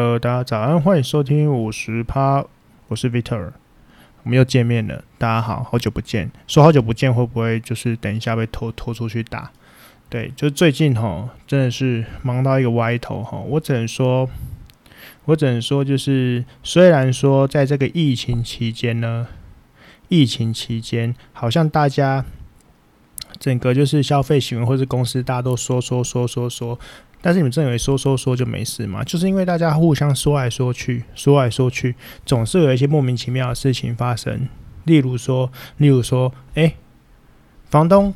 呃，大家早安，欢迎收听五十趴，我是 Victor，我们又见面了，大家好，好久不见。说好久不见，会不会就是等一下被拖拖出去打？对，就最近齁，真的是忙到一个歪头齁。我只能说，我只能说，就是虽然说在这个疫情期间呢，疫情期间好像大家整个就是消费行为或是公司，大家都说说说说说。但是你们真以为说说说就没事吗？就是因为大家互相说来说去，说来说去，总是有一些莫名其妙的事情发生。例如说，例如说，哎、房东，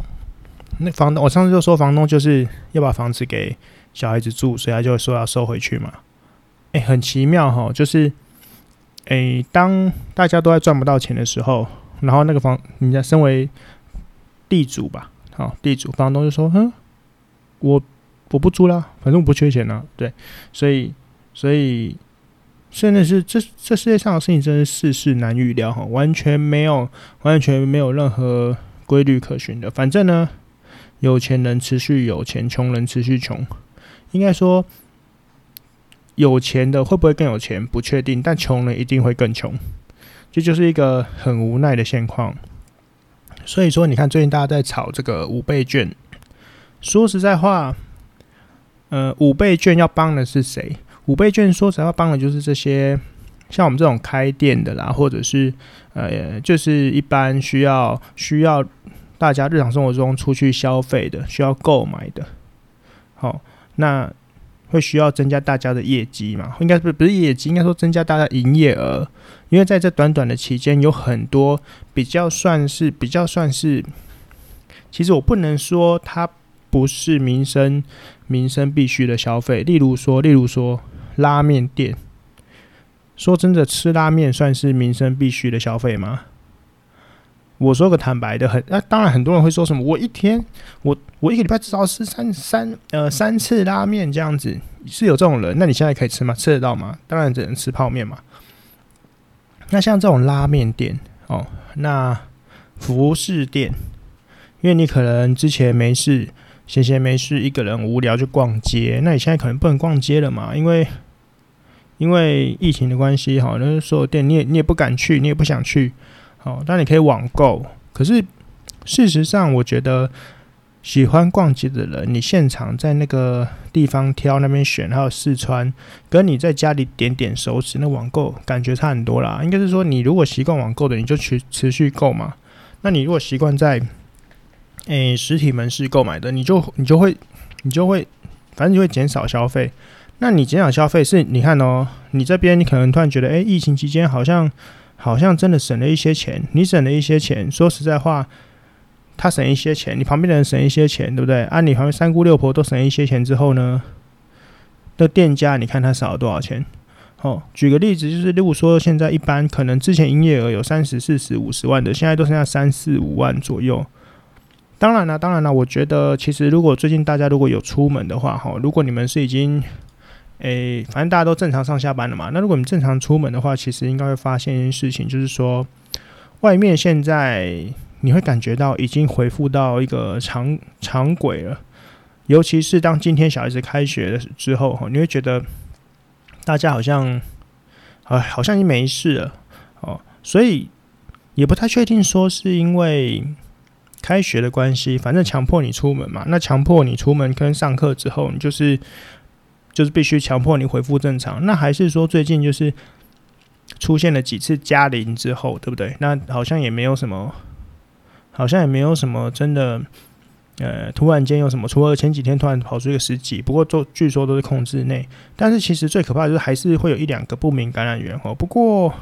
那房东，我上次就说房东就是要把房子给小孩子住，所以他就说要收回去嘛。哎、很奇妙哈，就是，哎、当大家都在赚不到钱的时候，然后那个房，人家身为地主吧，好，地主房东就说，哼，我。我不租了，反正我不缺钱啊。对，所以，所以，现在是这这世界上的事情，真是世事难预料哈，完全没有，完全没有任何规律可循的。反正呢，有钱人持续有钱，穷人持续穷。应该说，有钱的会不会更有钱不确定，但穷人一定会更穷。这就是一个很无奈的现况。所以说，你看最近大家在炒这个五倍券，说实在话。呃，五倍券要帮的是谁？五倍券说实话，帮的就是这些像我们这种开店的啦，或者是呃，就是一般需要需要大家日常生活中出去消费的，需要购买的。好，那会需要增加大家的业绩嘛？应该不不是业绩，应该说增加大家营业额，因为在这短短的期间，有很多比较算是比较算是，其实我不能说它。不是民生民生必须的消费，例如说，例如说拉面店。说真的，吃拉面算是民生必须的消费吗？我说个坦白的，很那、啊、当然很多人会说什么，我一天我我一个礼拜至少吃三三呃三次拉面这样子，是有这种人？那你现在可以吃吗？吃得到吗？当然只能吃泡面嘛。那像这种拉面店哦，那服饰店，因为你可能之前没事。闲闲没事，一个人无聊就逛街。那你现在可能不能逛街了嘛？因为因为疫情的关系，哈，那所有店你也你也不敢去，你也不想去，好，但你可以网购。可是事实上，我觉得喜欢逛街的人，你现场在那个地方挑那边选，还有试穿，跟你在家里点点手指，那网购感觉差很多啦。应该是说，你如果习惯网购的，你就去持续购嘛。那你如果习惯在诶、实体门市购买的，你就你就会你就会，反正你会减少消费。那你减少消费是，你看哦，你这边你可能突然觉得，诶、疫情期间好像好像真的省了一些钱。你省了一些钱，说实在话，他省一些钱，你旁边的人省一些钱，对不对？啊，你旁边三姑六婆都省一些钱之后呢，的店家你看他少了多少钱？哦，举个例子，就是如果说现在一般可能之前营业额有三十、四十、五十万的，现在都剩下三四五万左右。当然了，当然了，我觉得其实如果最近大家如果有出门的话，哈，如果你们是已经，诶、反正大家都正常上下班了嘛，那如果你们正常出门的话，其实应该会发现一件事情，就是说，外面现在你会感觉到已经恢复到一个常常轨了，尤其是当今天小孩子开学的之后，哈，你会觉得大家好像，哎，好像已经没事了，哦，所以也不太确定说是因为。开学的关系，反正强迫你出门嘛。那强迫你出门跟上课之后，你就是就是必须强迫你恢复正常。那还是说最近就是出现了几次加零之后，对不对？那好像也没有什么，好像也没有什么真的，呃，突然间有什么？除了前几天突然跑出一个十几，不过都据说都是控制内。但是其实最可怕的就是还是会有一两个不明感染源哦。不过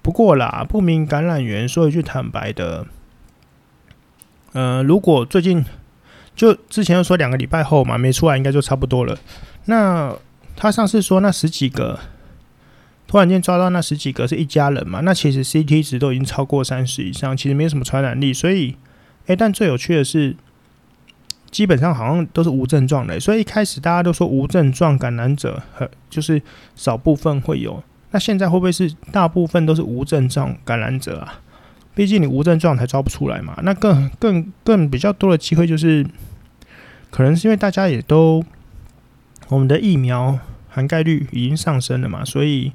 不过啦，不明感染源说一句坦白的。呃，如果最近就之前又说两个礼拜后嘛，没出来应该就差不多了。那他上次说那十几个，突然间抓到那十几个是一家人嘛？那其实 CT 值都已经超过三十以上，其实没有什么传染力。所以，哎、但最有趣的是，基本上好像都是无症状的。所以一开始大家都说无症状感染者，就是少部分会有。那现在会不会是大部分都是无症状感染者啊？毕竟你无症状才抓不出来嘛，那更更更比较多的机会就是，可能是因为大家也都我们的疫苗还涵盖率已经上升了嘛，所以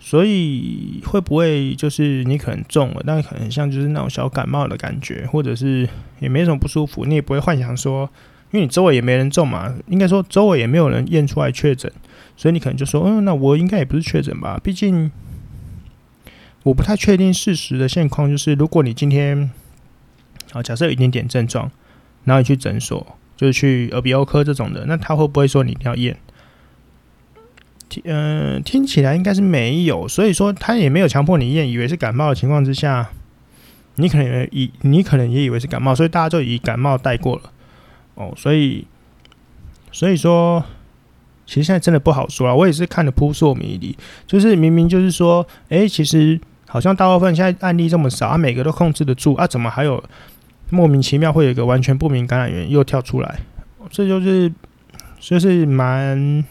所以会不会就是你可能中了，但可能像就是那种小感冒的感觉，或者是也没什么不舒服，你也不会幻想说，因为你周围也没人中嘛，应该说周围也没有人验出来确诊，所以你可能就说，嗯，那我应该也不是确诊吧？毕竟我不太确定事实的现况，就是如果你今天啊，假设有一点点症状，然后你去诊所。就是去耳鼻喉科这种的，那他会不会说你要验？听，嗯，听起来应该是没有，所以说他也没有强迫你验，以为是感冒的情况之下，你可能以你可能也以为是感冒，所以大家就以感冒带过了。哦，所以所以说，其实现在真的不好说啊。我也是看得扑朔迷离，就是明明就是说，哎、其实好像大部分现在案例这么少，啊，每个都控制得住啊，怎么还有？莫名其妙会有一个完全不明感染源又跳出来，这就是就是蛮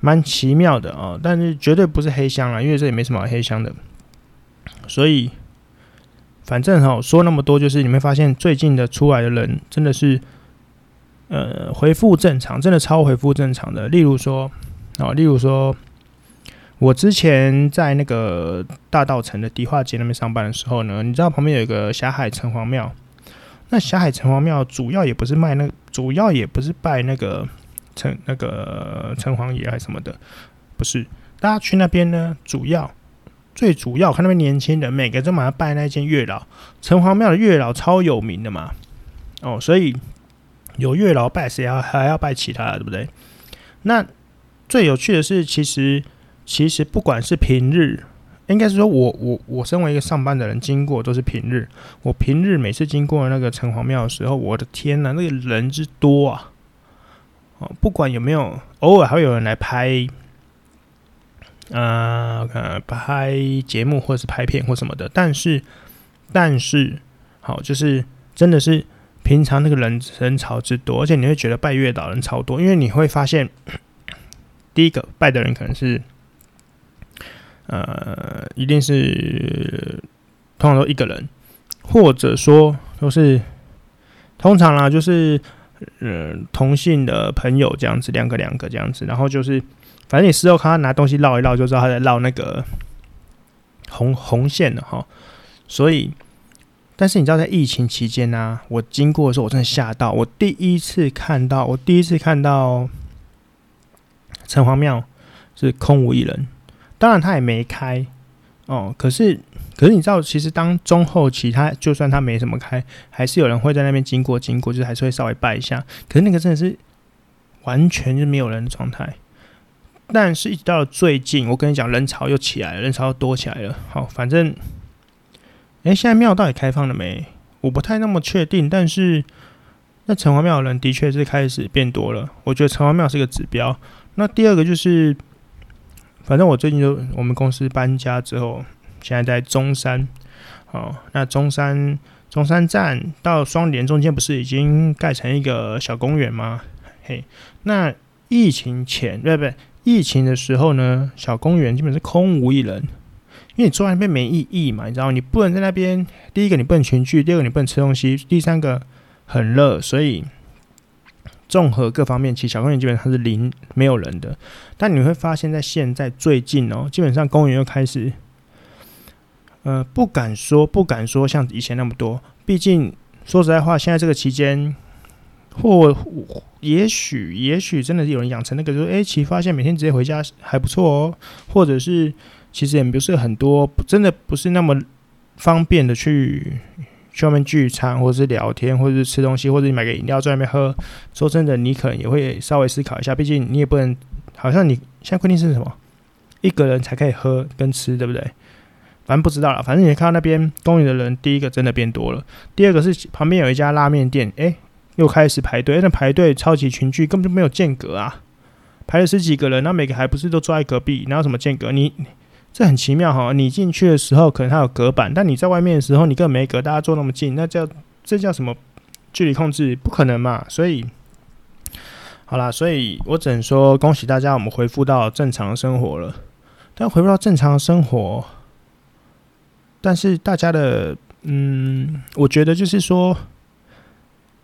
蛮奇妙的啊！但是绝对不是黑箱了，因为这也没什么黑箱的。所以反正哈说那么多，就是你会发现最近的出来的人真的是呃恢复正常，真的超恢复正常的。例如说啊，例如说。我之前在那个大道城的迪化街那边上班的时候呢，你知道旁边有一个霞海城隍庙。那霞海城隍庙主要也不是卖那，主要也不是拜那个城那个城隍爷还是什么的，不是。大家去那边呢，主要最主要看那边年轻人每个都马上拜那间月老。城隍庙的月老超有名的嘛，哦，所以有月老拜，谁要还要拜其他的，对不对？那最有趣的是，其实。其实不管是平日，应该是说我我我身为一个上班的人，经过都是平日。我平日每次经过那个城隍庙的时候，我的天呐，那个人之多啊！哦，不管有没有，偶尔还会有人来拍，呃，拍节目或者是拍片或什么的。但是，但是，好，就是真的是平常那个人人潮之多，而且你会觉得拜月老人超多，因为你会发现，第一个拜的人可能是。呃，一定是通常都一个人，或者说都是通常啦，就是呃同性的朋友这样子，两个两个这样子，然后就是反正你事后看他拿东西绕一绕，就知道他在绕那个红红线的哈。所以，但是你知道，在疫情期间呢、啊，我经过的时候，我真的吓到，我第一次看到，我第一次看到城隍庙是空无一人。当然他也没开哦，可是可是你知道，其实当中后期他就算他没什么开，还是有人会在那边经过经过，就是还是会稍微拜一下。可是那个真的是完全就没有人的状态。但是一直到最近，我跟你讲，人潮又起来了，人潮又多起来了。好，反正哎、现在庙到底开放了没？我不太那么确定。但是那城隍庙的人的确是开始变多了，我觉得城隍庙是一个指标。那第二个就是。反正我最近就我们公司搬家之后，现在在中山，哦，那中山中山站到双连中间不是已经盖成一个小公园吗？嘿，那疫情前对不对？疫情的时候呢，小公园基本是空无一人，因为你坐在那边没意义嘛，你知道，你不能在那边，第一个你不能群聚，第二个你不能吃东西，第三个很热，所以。综合各方面，其实小公园基本上是零没有人的。但你会发现在现在最近哦，基本上公园又开始，呃，不敢说不敢说像以前那么多。毕竟说实在话，现在这个期间，或也许也许真的是有人养成那个，说哎，其实发现每天直接回家还不错哦。或者是其实也不是很多，真的不是那么方便的去。去外面聚餐，或者是聊天，或者是吃东西，或者你买个饮料在外面喝。说真的，你可能也会稍微思考一下，毕竟你也不能，好像你现在规定是什么，一个人才可以喝跟吃，对不对？反正不知道了。反正你看到那边公园的人，第一个真的变多了，第二个是旁边有一家拉面店，哎、欸，又开始排队，那排队超级群聚，根本就没有间隔啊，排了十几个人，那每个还不是都坐在隔壁，哪有什么间隔？你。这很奇妙哈，你进去的时候可能它有隔板，但你在外面的时候你根本没隔，大家坐那么近，那叫这叫什么距离控制？不可能嘛！所以，好啦，所以我只能说恭喜大家，我们恢复到正常生活了。但恢复到正常生活，但是大家的嗯，我觉得就是说，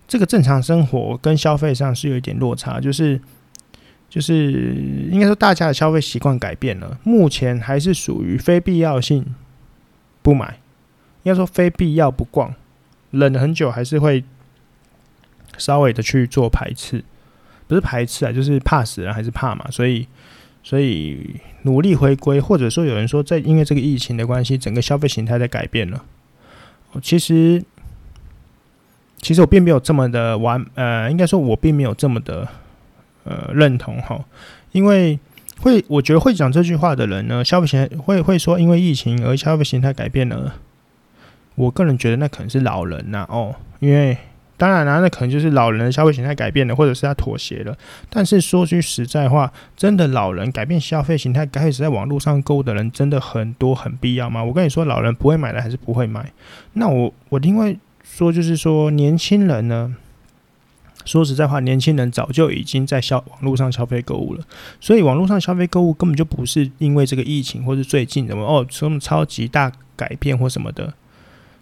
这个正常生活跟消费上是有一点落差，就是就是应该说大家的消费习惯改变了，目前还是属于非必要性不买，应该说非必要不逛，忍了很久还是会稍微的去做排斥，不是排斥啊，就是怕死人还是怕嘛，所以所以努力回归，或者说有人说在因为这个疫情的关系，整个消费形态在改变了，其实。其实我并没有这么的完，呃，应该说我并没有这么的呃认同哈，因为会我觉得会讲这句话的人呢，消费形态会会说因为疫情而消费形态改变了，我个人觉得那可能是老人呐、哦，因为当然啦、那可能就是老人的消费形态改变了，或者是他妥协了。但是说句实在话，真的老人改变消费形态，开始在网络上购物的人真的很多，很必要吗？我跟你说，老人不会买的还是不会买。那我我另外。说就是说，年轻人呢，说实在话，年轻人早就已经在消网络上消费购物了。所以网络上消费购物根本就不是因为这个疫情，或是最近什么哦什么超级大改变或什么的，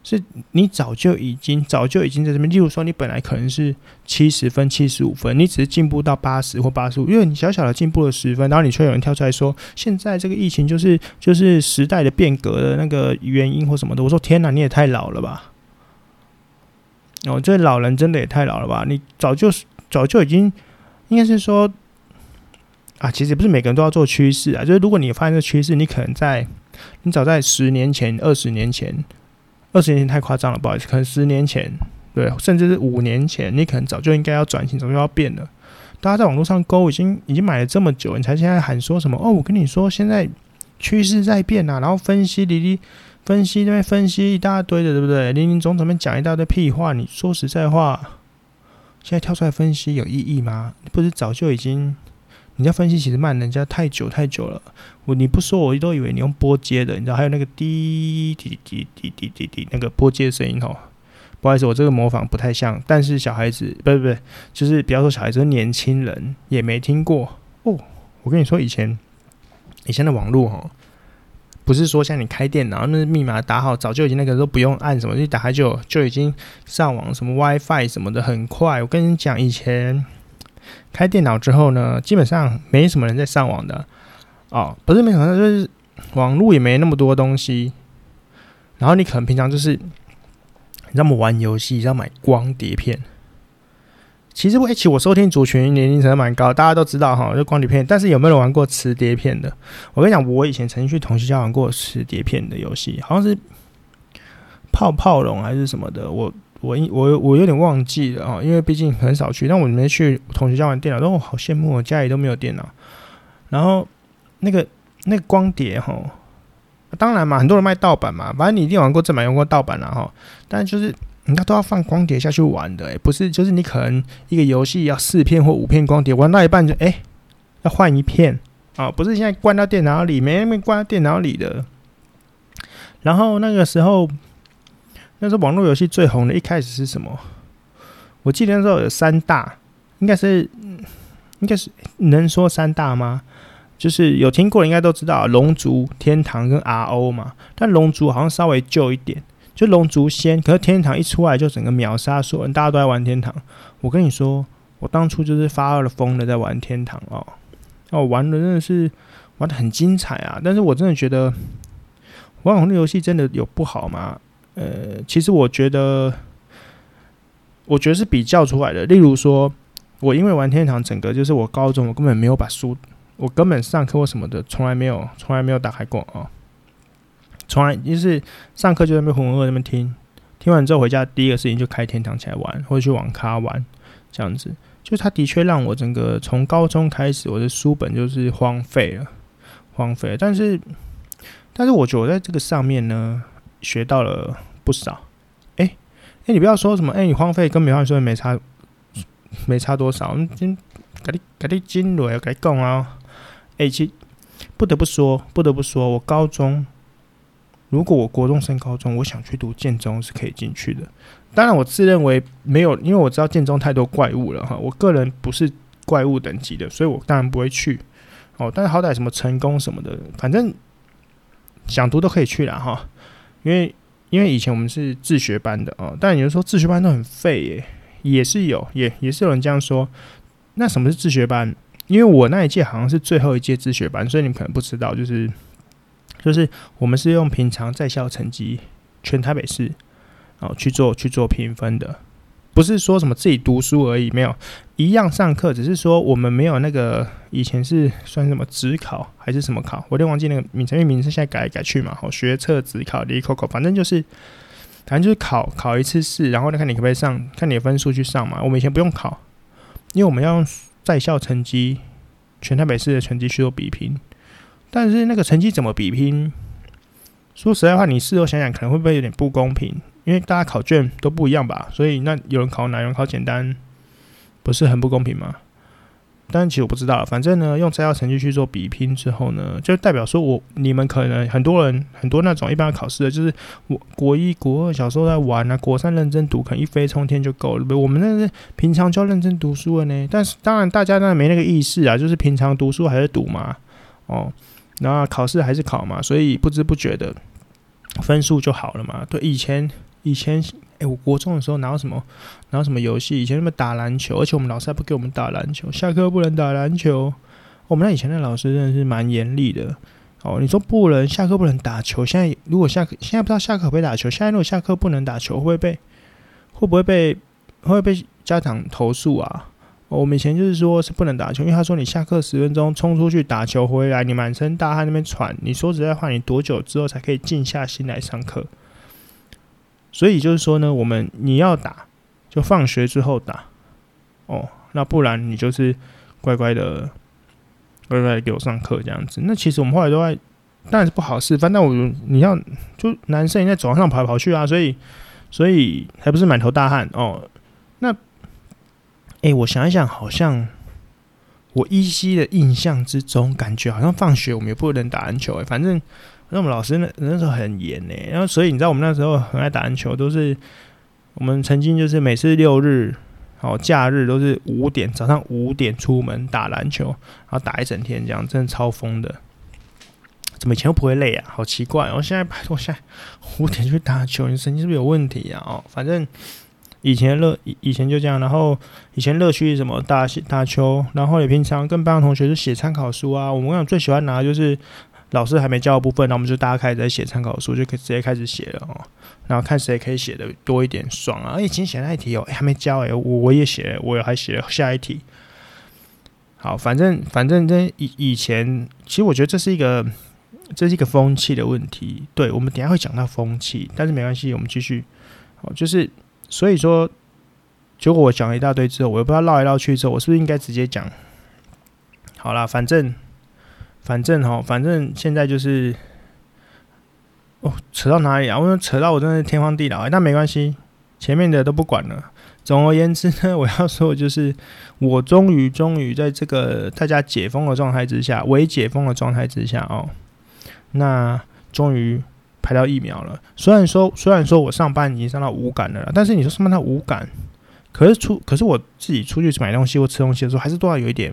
是你早就已经早就已经在这边。例如说，你本来可能是七十分、七十五分，你只是进步到八十或八十五，因为你小小的进步了十分，然后你却有人跳出来说，现在这个疫情就是就是时代的变革的那个原因或什么的。我说天哪，你也太老了吧！哦，这老人真的也太老了吧？你早就早就已经，应该是说啊，其实不是每个人都要做趋势啊。就是如果你发现这趋势，你可能在你早在十年前、二十年前、二十年前太夸张了，不好意思，可能十年前，对，甚至是五年前，你可能早就应该要转型，早就要变了。大家在网络上购已经已经买了这么久，你才现在喊说什么？哦，我跟你说，现在趋势在变啊，然后分析哩哩。分析那边分析一大堆的，对不对？林林总总边讲一大堆屁话。你说实在话，现在跳出来分析有意义吗？不是早就已经，你要分析其实慢人家太久太久了。我你不说，我都以为你用波接的，你知道？还有那个滴滴滴滴滴滴滴那个波接声音哦。不好意思，我这个模仿不太像，但是小孩子不是不是，就是不要说小孩子，年轻人也没听过哦。我跟你说，以前以前的网络哦。不是说像你开电脑，那密码打好，早就已经那个都不用按什么，一打开就就已经上网，什么 WiFi 什么的很快。我跟你讲，以前开电脑之后呢，基本上没什么人在上网的哦，不是没什么，就是网络也没那么多东西。然后你可能平常就是你知道吗？玩游戏要买光碟片。其实我，一起我收听族群年龄层蛮高，大家都知道哈，就光碟片。但是有没有人玩过磁碟片的？我跟你讲，我以前曾经去同学家玩过磁碟片的游戏，好像是泡泡龙还是什么的。我我我我有点忘记了啊，因为毕竟很少去。但我没去同学家玩电脑，都好羡慕，我家里都没有电脑。然后那个那个光碟哈，当然嘛，很多人卖盗版嘛，反正你一定玩过正版，用过盗版了哈。但就是。人家都要放光碟下去玩的，诶，不是，就是你可能一个游戏要四片或五片光碟，玩到一半就诶、要换一片啊，不是现在关到电脑里，没没关到电脑里的。然后那个时候，那时候网络游戏最红的，一开始是什么？我记得那时候有三大，应该是，应该是能说三大吗？就是有听过应该都知道，龙族、天堂跟 RO 嘛。但龙族好像稍微旧一点。就龙族先，可是天堂一出来就整个秒杀所有人，大家都在玩天堂。我跟你说，我当初就是发了疯的在玩天堂哦，哦，玩的真的是玩的很精彩啊！但是我真的觉得玩网络游戏真的有不好吗？呃，其实我觉得，我觉得是比较出来的。例如说，我因为玩天堂，整个就是我高中我根本没有把书，我根本上课或什么的从来没有，从来没有打开过啊。哦从来就是上课就在那边浑浑噩噩那边听，听完之后回家第一个事情就开天堂起来玩，或者去网咖玩，这样子。就他的确让我整个从高中开始，我的书本就是荒废了，荒废。但是，但是我觉得我在这个上面呢，学到了不少。哎、欸，哎、你不要说什么，哎、你荒废跟没荒废没差，没差多少。今给你给你金锐要给你讲啊。哎、欸，其不得不说，不得不说，我高中。如果我国中升高中，我想去读建中是可以进去的。当然，我自认为没有，因为我知道建中太多怪物了哈。我个人不是怪物等级的，所以我当然不会去。哦，但是好歹什么成功什么的，反正想读都可以去了哈。因为因为以前我们是自学班的哦，但有人说自学班都很废耶，也是有，也也是有人这样说。那什么是自学班？因为我那一届好像是最后一届自学班，所以你们可能不知道，就是就是我们是用平常在校成绩全台北市哦去做去做评分的，不是说什么自己读书而已，没有一样上课，只是说我们没有那个以前是算什么指考还是什么考，我都忘记那个名称，因为名称现在改来改去嘛，好学测指考离口口，反正就是反正就是考考一次试，然后再看你可不可以上，看你的分数去上嘛。我们以前不用考，因为我们要用。在校成绩，全台北市的成绩去做比拼，但是那个成绩怎么比拼？说实在话，你事后想想，可能会不会有点不公平？因为大家考卷都不一样吧，所以那有人考难，有人考简单，不是很不公平吗？但其实我不知道，反正呢，用摘要成绩去做比拼之后呢，就代表说我你们可能很多人很多那种一般考试的，就是我国一国二小时候在玩啊，国三认真读，可能一飞冲天就够了。我们那是平常就要认真读书了呢。但是当然大家当然没那个意识啊，就是平常读书还是读嘛，哦，然后考试还是考嘛，所以不知不觉的分数就好了嘛。对，以前以前。哎、我国中的时候哪有什么，哪有什么游戏？以前那么打篮球，而且我们老师还不给我们打篮球，下课不能打篮球。我们那以前的老师真的是蛮严厉的。哦，你说不能下课不能打球，现在如果下课，现在不知道下课可不可以打球。现在如果下课不能打球，会不会被会不会被会不会被家长投诉啊？哦，我们以前就是说是不能打球，因为他说你下课十分钟冲出去打球回来，你满身大汗那边喘，你说实在话，你多久之后才可以静下心来上课？所以就是说呢，我们你要打，就放学之后打，哦，那不然你就是乖乖的，乖乖的给我上课这样子。那其实我们后来都在，当然是不好示范。但我你要就男生你在走廊上跑来跑去啊，所以所以还不是满头大汗哦。那，哎，我想一想，好像我依稀的印象之中，感觉好像放学我们也不能打篮球哎，反正。那我们老师那那时候很严呢，然后所以你知道我们那时候很爱打篮球，都是我们曾经就是每次六日好假日都是五点早上五点出门打篮球，然后打一整天这样，真的超疯的。怎么以前都不会累啊？好奇怪！我现在拜托，现在五点去打球，你神经是不是有问题啊？哦，反正以前乐以以前就这样，然后以前乐趣什么打打球，然后也平常跟班上同学就写参考书啊。我们讲最喜欢拿的就是。老师还没教的部分，那我们就大家开始在写参考书，就可以直接开始写了哦。然后看谁可以写的多一点，爽啊！哎，今天写那一题哦，还没教哎，我我也写，我也还写了下一题。好，反正反正这以以前，其实我觉得这是一个这是一个风气的问题。对，我们等下会讲到风气，但是没关系，我们继续。哦，就是所以说，结果我讲了一大堆之后，我又不知道绕来绕去之后，我是不是应该直接讲？好啦，反正。反正哈，反正现在就是哦，扯到哪里啊？我说扯到我真的是天荒地老，欸，那没关系，前面的都不管了。总而言之呢，我要说就是，我终于终于在这个大家解封的状态之下，未解封的状态之下哦，那终于排到疫苗了。虽然说虽然说我上班已经上到无感了，但是你说上班到无感，可是出可是我自己出去买东西或吃东西的时候，还是多少有一点。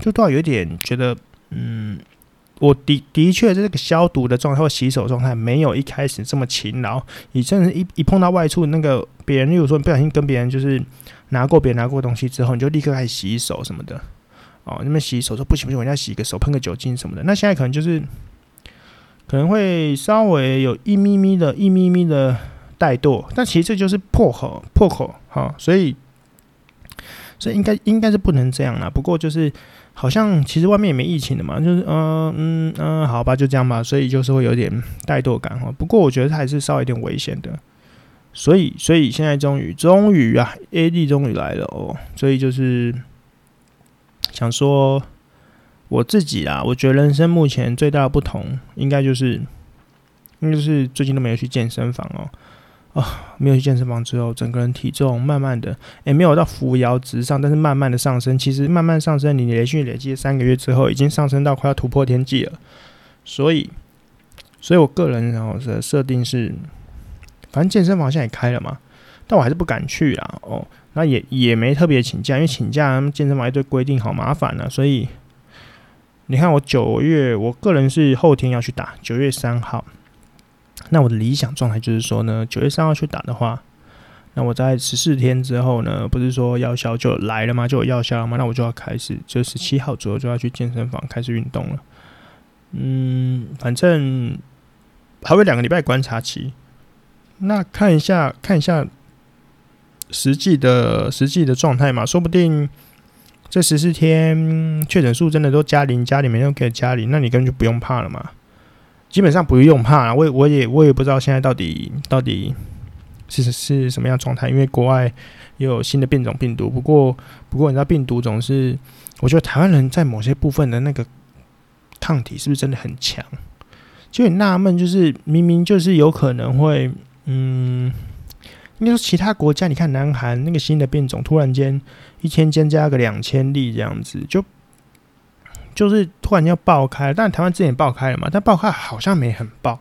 就多少有一点觉得，嗯，我的的确这个消毒的状态或洗手状态没有一开始这么勤劳。你甚至一一碰到外出那个别人，例如说不小心跟别人就是拿过别人拿过东西之后，你就立刻开始洗手什么的。哦，那边洗手说不行不行，我要洗个手，喷个酒精什么的。那现在可能就是可能会稍微有一咪咪的一咪咪的怠惰，但其实这就是破口破口哈，所以。所以应该应该是不能这样啦。不过就是好像其实外面也没疫情的嘛，就是嗯嗯嗯，好吧，就这样吧。所以就是会有点怠惰感哈。不过我觉得还是稍微有点危险的。所以所以现在终于终于啊，AD 终于来了哦。所以就是想说我自己啊，我觉得人生目前最大的不同，应该就是应该就是最近都没有去健身房哦。哦，没有去健身房之后，整个人体重慢慢的，也没有到扶摇直上，但是慢慢的上升。其实慢慢上升，你连续累积三个月之后，已经上升到快要突破天际了。所以，所以我个人然后的设定是，反正健身房现在也开了嘛，但我还是不敢去啊。哦，那也也没特别请假，因为请假健身房一堆规定，好麻烦啊。所以，你看我九月，我个人是后天要去打，九月三号。那我的理想状态就是说呢，九月三号去打的话，那我在十四天之后呢，不是说药效就来了吗？就有药效了吗？那我就要开始，就十七号左右就要去健身房开始运动了。嗯，反正还有两个礼拜观察期。那看一下，看一下实际的实际的状态嘛，说不定这十四天确诊数真的都加零，加零，每天都可以加零，那你根本就不用怕了嘛。基本上不用怕，我我也我也不知道现在到底到底是是什么样状态，因为国外又有新的变种病毒。不过不过你知道病毒总是，我觉得台湾人在某些部分的那个抗体是不是真的很强？就很纳闷，就是明明就是有可能会，嗯，应该说其他国家，你看南韩那个新的变种，突然间一天增加个两千例这样子，就。就是突然要爆开，但台湾之前爆开了嘛，但爆开好像没很爆，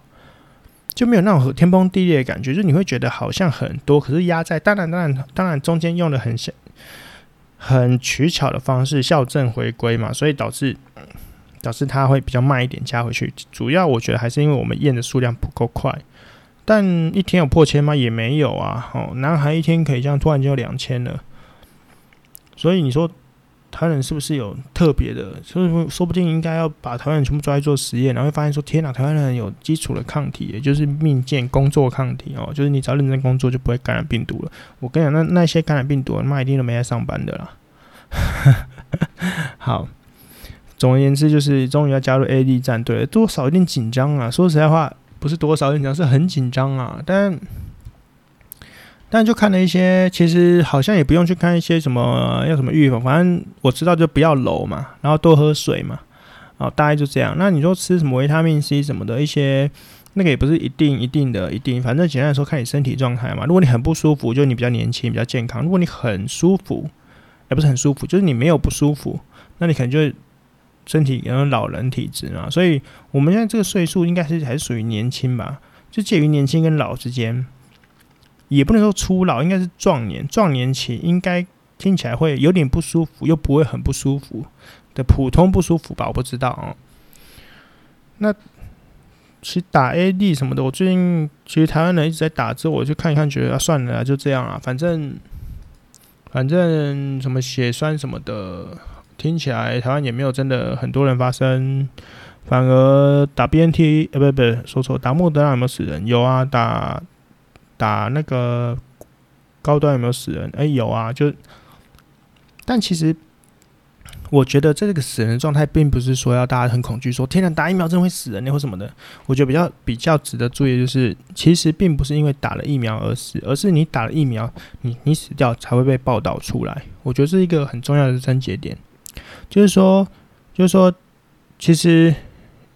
就没有那种天崩地裂的感觉，就你会觉得好像很多，可是压在当然当然当然中间用的很小很取巧的方式校正回归嘛，所以导致导致它会比较慢一点加回去。主要我觉得还是因为我们验的数量不够快，但一天有破千吗？也没有啊。哦，男孩一天可以这样突然就两千了，所以你说。台湾人是不是有特别的？所以说不定应该要把台湾人全部抓去做实验，然后会发现说：天哪，台湾人有基础的抗体，也就是命健工作抗体哦，就是你只要认真工作就不会感染病毒了。我跟你讲，那那些感染病毒，那一定都没在上班的啦。好，总而言之，就是终于要加入 AD 战队，多少有点紧张啊。说实在话，不是多少紧张，是很紧张啊。但但就看了一些，其实好像也不用去看一些什么要什么预防，反正我知道就不要揉嘛，然后多喝水嘛，哦，大概就这样。那你说吃什么维他命 C 什么的一些，那个也不是一定一定的一定，反正简单来说看你身体状态嘛。如果你很不舒服，就你比较年轻比较健康；如果你很舒服，也不是很舒服，就是你没有不舒服，那你可能就身体有老人体质嘛。所以我们现在这个岁数应该是还是属于年轻吧，就介于年轻跟老之间。也不能说初老，应该是壮年。壮年期应该听起来会有点不舒服，又不会很不舒服的普通不舒服吧？我不知道啊。那其实打 AD 什么的，我最近其实台湾人一直在打，之后我就看一看，觉得啊，算了，就这样啊。反正反正什么血栓什么的，听起来台湾也没有真的很多人发生。反而打 BNT，呃，不不，说错，打莫德纳有没有死人？有啊，打。打那个高端有没有死人？哎、有啊，就但其实我觉得这个死人的状态，并不是说要大家很恐惧，说天哪，打疫苗真会死人呢，或什么的。我觉得比较比较值得注意就是，其实并不是因为打了疫苗而死，而是你打了疫苗，你你死掉才会被报道出来。我觉得是一个很重要的症结点，就是说，就是说，其实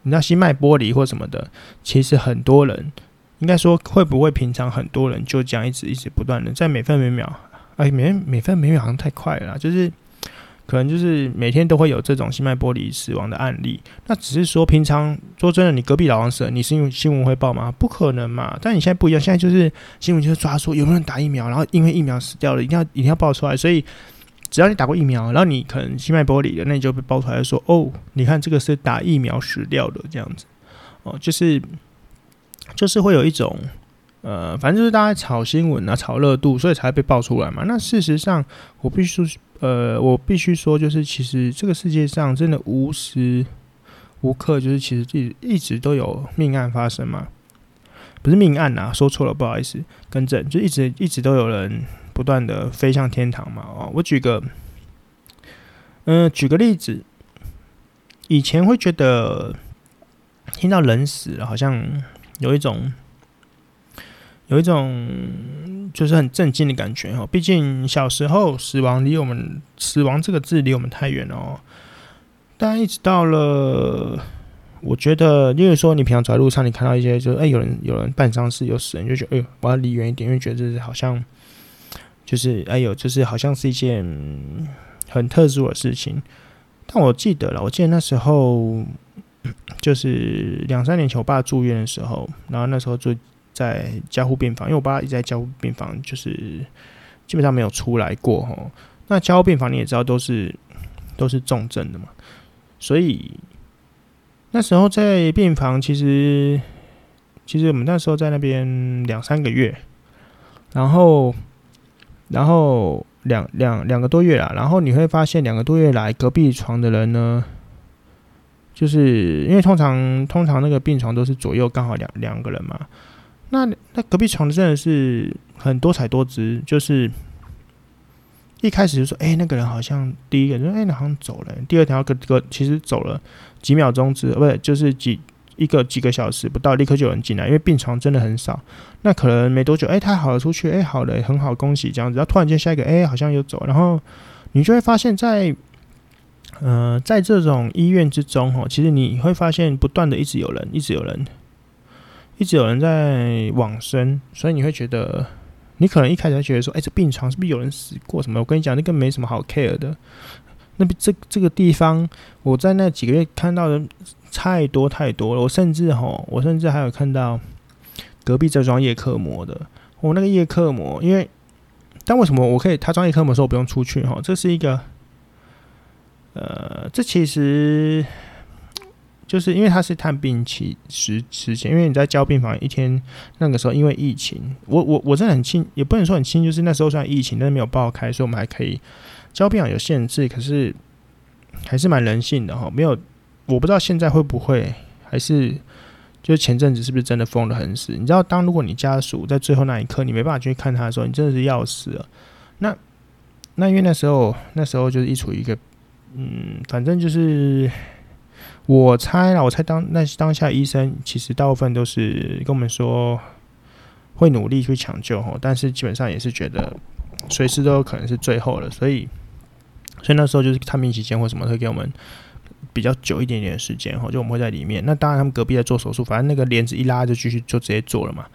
你知道心脉剥离或什么的，其实很多人。应该说，会不会平常很多人就这样一直一直不断的在每分每秒，哎，每每分每秒好像太快了啦，就是可能就是每天都会有这种心脉剥离死亡的案例。那只是说，平常说真的，你隔壁老王死了，你是因为新闻会报吗？不可能嘛。但你现在不一样，现在就是新闻就是抓说有没有人打疫苗，然后因为疫苗死掉了，一定要一定要报出来。所以只要你打过疫苗，然后你可能心脉剥离了，那你就被爆出来说哦，你看这个是打疫苗死掉的这样子哦，就是。就是会有一种，呃，反正就是大家炒新闻啊，炒热度，所以才会被爆出来嘛。那事实上，我必须，呃，我必须说，就是其实这个世界上真的无时无刻，就是其实一一直都有命案发生嘛。不是命案呐，说错了，不好意思，更正，就一直一直都有人不断的飞向天堂嘛。哦，我举个，嗯、举个例子，以前会觉得听到人死了，好像。有一种，有一种就是很震惊的感觉哦。毕竟小时候死亡离我们死亡这个字离我们太远了哦。但一直到了，我觉得，例如说你平常走在路上，你看到一些就是哎、有人有人办丧事有死人，就觉得哎呦我要离远一点，因为觉得这是好像就是哎呦就是好像是一件很特殊的事情。但我记得了，我记得那时候。就是两三年前我爸住院的时候，然后那时候就在加护病房，因为我爸一直在加护病房，就是基本上没有出来过吼。那加护病房你也知道，都是都是重症的嘛，所以那时候在病房，其实其实我们那时候在那边两三个月，然后然后两两两个多月了，然后你会发现两个多月来隔壁床的人呢，就是因为通常通常那个病床都是左右刚好两两个人嘛，那那隔壁床真的是很多彩多姿，就是。一开始就说：“哎、那个人好像第一个人说，哎、欸，好像走了。第二条个个其实走了几秒钟之，不是就是几一个几个小时不到，立刻就有人进来，因为病床真的很少。那可能没多久，哎、他好了出去，哎、好了，很好，恭喜这样子。然后突然间下一个，哎、好像又走。然后你就会发现在，在呃，在这种医院之中，哦，其实你会发现不断的一直有人，一直有人，一直有人在往生，所以你会觉得。”你可能一开始还觉得说，哎、这病床是不是有人死过什么？我跟你讲，那个没什么好 care 的。那这这个地方，我在那几个月看到的太多太多了。我甚至吼，我甚至还有看到隔壁在装叶克膜的。我那个叶克膜，因为但为什么我可以他装叶克膜的时候我不用出去？哈，这是一个，呃，这其实。就是因为他是探病期时时间，因为你在交病房一天，那个时候因为疫情，我我我真的很轻，也不能说很轻，就是那时候算疫情，但是没有爆开，所以我们还可以交病房有限制，可是还是蛮人性的哈。没有，我不知道现在会不会还是，就是前阵子是不是真的封得很死？你知道，当如果你家属在最后那一刻你没办法去看他的时候，你真的是要死了。那那因为那时候那时候就是一处于一个嗯，反正就是。我猜啦，我猜当那当下医生其实大部分都是跟我们说会努力去抢救哈，但是基本上也是觉得随时都有可能是最后了，所以所以那时候就是探病期间或什么会给我们比较久一点点的时间哈，就我们会在里面。那当然他们隔壁在做手术，反正那个帘子一拉就继续就直接做了嘛。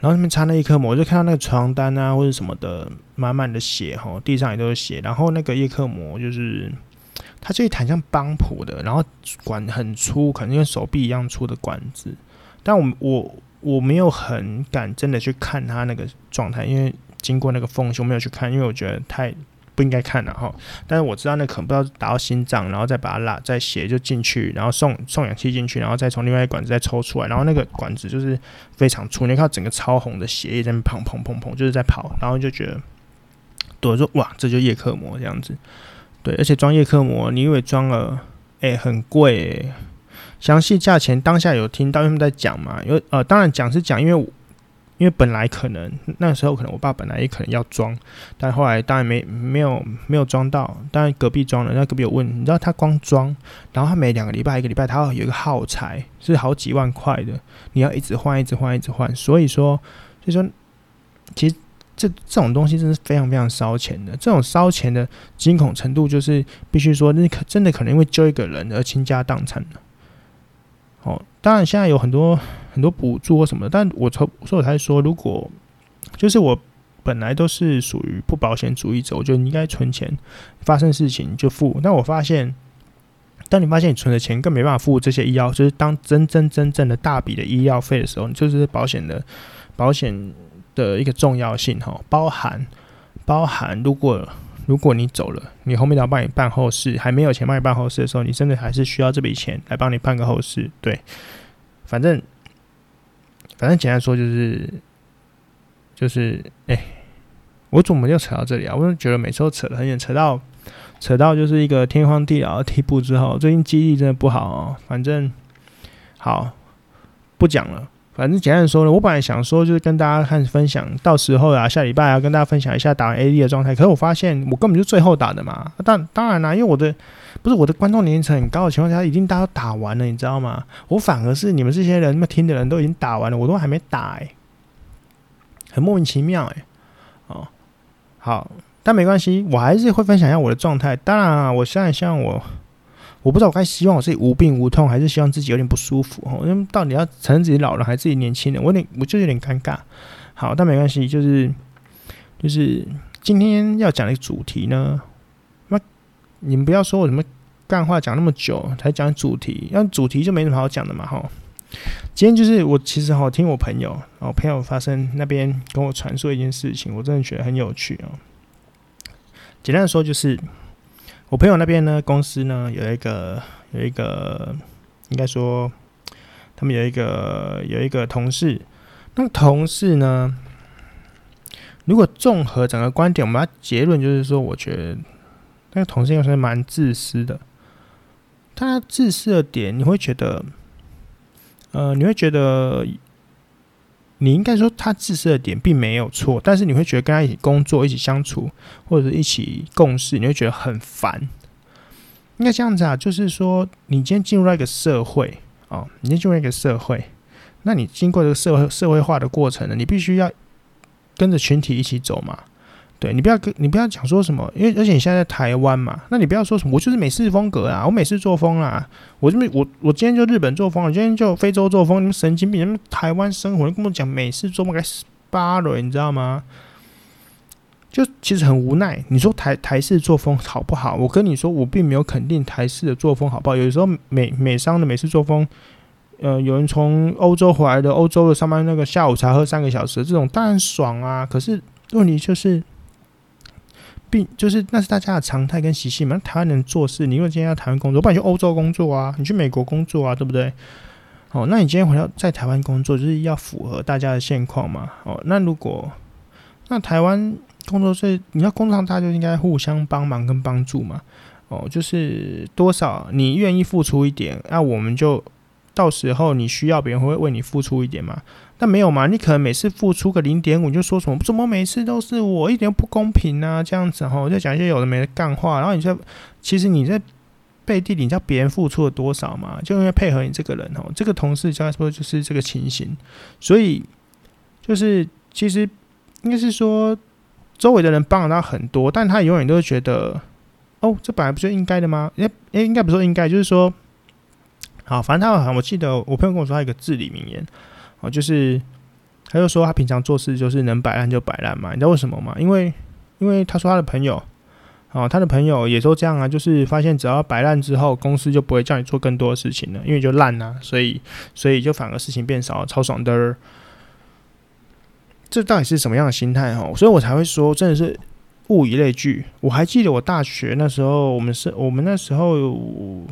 然后他们插那一颗膜，就看到那个床单啊或者什么的满满的血哈，地上也都是血，然后那个叶克膜就是。它这一台像邦普的，然后管很粗，可能跟手臂一样粗的管子。但我我我没有很敢真的去看它那个状态，因为经过那个缝隙，我没有去看，因为我觉得太不应该看的哈。但是我知道那可能不知道打到心脏，然后再把它拉，再血就进去，然后送送氧气进去，然后再从另外一管子再抽出来，然后那个管子就是非常粗，你看整个超红的血液在那砰砰砰砰就是在跑，然后就觉得，对说哇，这就叶克膜这样子。对，而且装叶克膜，你以为装了，哎、很贵、详细价钱当下有听到他们在讲嘛？因为呃，当然讲是讲，因为因为本来可能那时候可能我爸本来也可能要装，但后来当然没没有没有装到。当然隔壁装了，那隔壁有问，你知道他光装，然后他每两个礼拜一个礼拜他要有一个耗材，是好几万块的，你要一直换，一直换，一直换。所以说，所以说，其实。这这种东西真是非常非常烧钱的，这种烧钱的惊恐程度，就是必须说，那可真的可能因为救一个人而倾家荡产的。哦，当然现在有很多很多补助或什么的，但我从所以我才说，如果就是我本来都是属于不保险主义者，我觉得你应该存钱，发生事情就付。但我发现，当你发现你存的钱更没办法付这些医药，就是当真真真正的大笔的医药费的时候，就是保险的保险。的一个重要性哈，包含包含，如果如果你走了，你后面要帮你办后事，还没有钱帮你办后事的时候，你真的还是需要这笔钱来帮你办个后事。对，反正反正简单说就是就是，哎、我怎么又扯到这里啊？我就觉得每次都扯得很远，扯到扯到就是一个天荒地老的地步之后，最近记忆力真的不好哦。反正好，不讲了。反正简单说呢，我本来想说就是跟大家看分享，到时候啊，下礼拜要跟大家分享一下打完 AD 的状态。可是我发现我根本就最后打的嘛。但当然啦，因为我的不是我的观众年龄层很高的情况下，已经大家都打完了，你知道吗？我反而是你们这些人那听的人都已经打完了，我都还没打哎、很莫名其妙哎、哦，好，但没关系，我还是会分享一下我的状态。当然啊，我现在像我。我不知道我该希望我自己无病无痛，还是希望自己有点不舒服哦。因为到底要承认自己老了，还是自己年轻人？我有点，我就有点尴尬。好，但没关系，就是就是今天要讲的主题呢。你们不要说我什么干话讲那么久才讲主题，那主题就没什么好讲的嘛。哈，今天就是我其实好听我朋友，我朋友发生那边跟我传说一件事情，我真的觉得很有趣哦。简单的说就是。我朋友那边呢，公司呢有一个有一个，应该说他们有一个有一个同事，那同事呢，如果综合整个观点，我们要结论就是说，我觉得那个同事应该是蛮自私的。他自私的点，你会觉得，呃，你会觉得。你应该说他自私的点并没有错，但是你会觉得跟他一起工作、一起相处或者是一起共事，你会觉得很烦。应该这样子啊，就是说你今天进入到一个社会哦，你今天进入一个社会，那你经过这个社会社会化的过程呢，你必须要跟着群体一起走嘛。对，你不要跟你不要讲说什么，因为而且你现在在台湾嘛，那你不要说什么，我就是美式风格啊，我美式作风啦，我这边我我今天就日本作风，我今天就非洲作风，你们神经病，你们台湾生活，你跟我讲美式作风该死巴了，你知道吗？就其实很无奈，你说台台式作风好不好？我跟你说，我并没有肯定台式的作风好不好，有时候美美商的美式作风，呃，有人从欧洲回来的，欧洲的上班那个下午茶喝三个小时，这种当然爽啊，可是问题就是。并就是那是大家的常态跟习性嘛。台湾人做事，你如果今天要台湾工作，不然你去欧洲工作啊，你去美国工作啊，对不对？哦，那你今天回到在台湾工作，就是要符合大家的现况嘛。哦，那如果那台湾工作是你要工作上，大家就应该互相帮忙跟帮助嘛。哦，就是多少你愿意付出一点，那我们就到时候你需要别人会为你付出一点嘛。但没有嘛？你可能每次付出个零点五，你就说什么？怎么每次都是我？一点不公平啊！这样子哈，我就讲一些有的没的干话。然后你在，其实你在背地里，你知道别人付出了多少吗？就因为配合你这个人哦，这个同事叫他说就是这个情形。所以就是其实应该是说，周围的人帮了他很多，但他永远都会觉得，哦，这本来不就应该的吗？诶诶，应该不是说应该，就是说，好，反正他好像我记得我朋友跟我说他有一个至理名言。哦，就是，他就说他平常做事就是能摆烂就摆烂嘛，你知道为什么吗？因为，因为他说他的朋友，哦，他的朋友也都这样啊，就是发现只要摆烂之后，公司就不会叫你做更多的事情了，因为就烂啊，所以，所以就反而事情变少，超爽的。这到底是什么样的心态？哦，所以我才会说，真的是物以类聚。我还记得我大学那时候，我们是，我们那时候。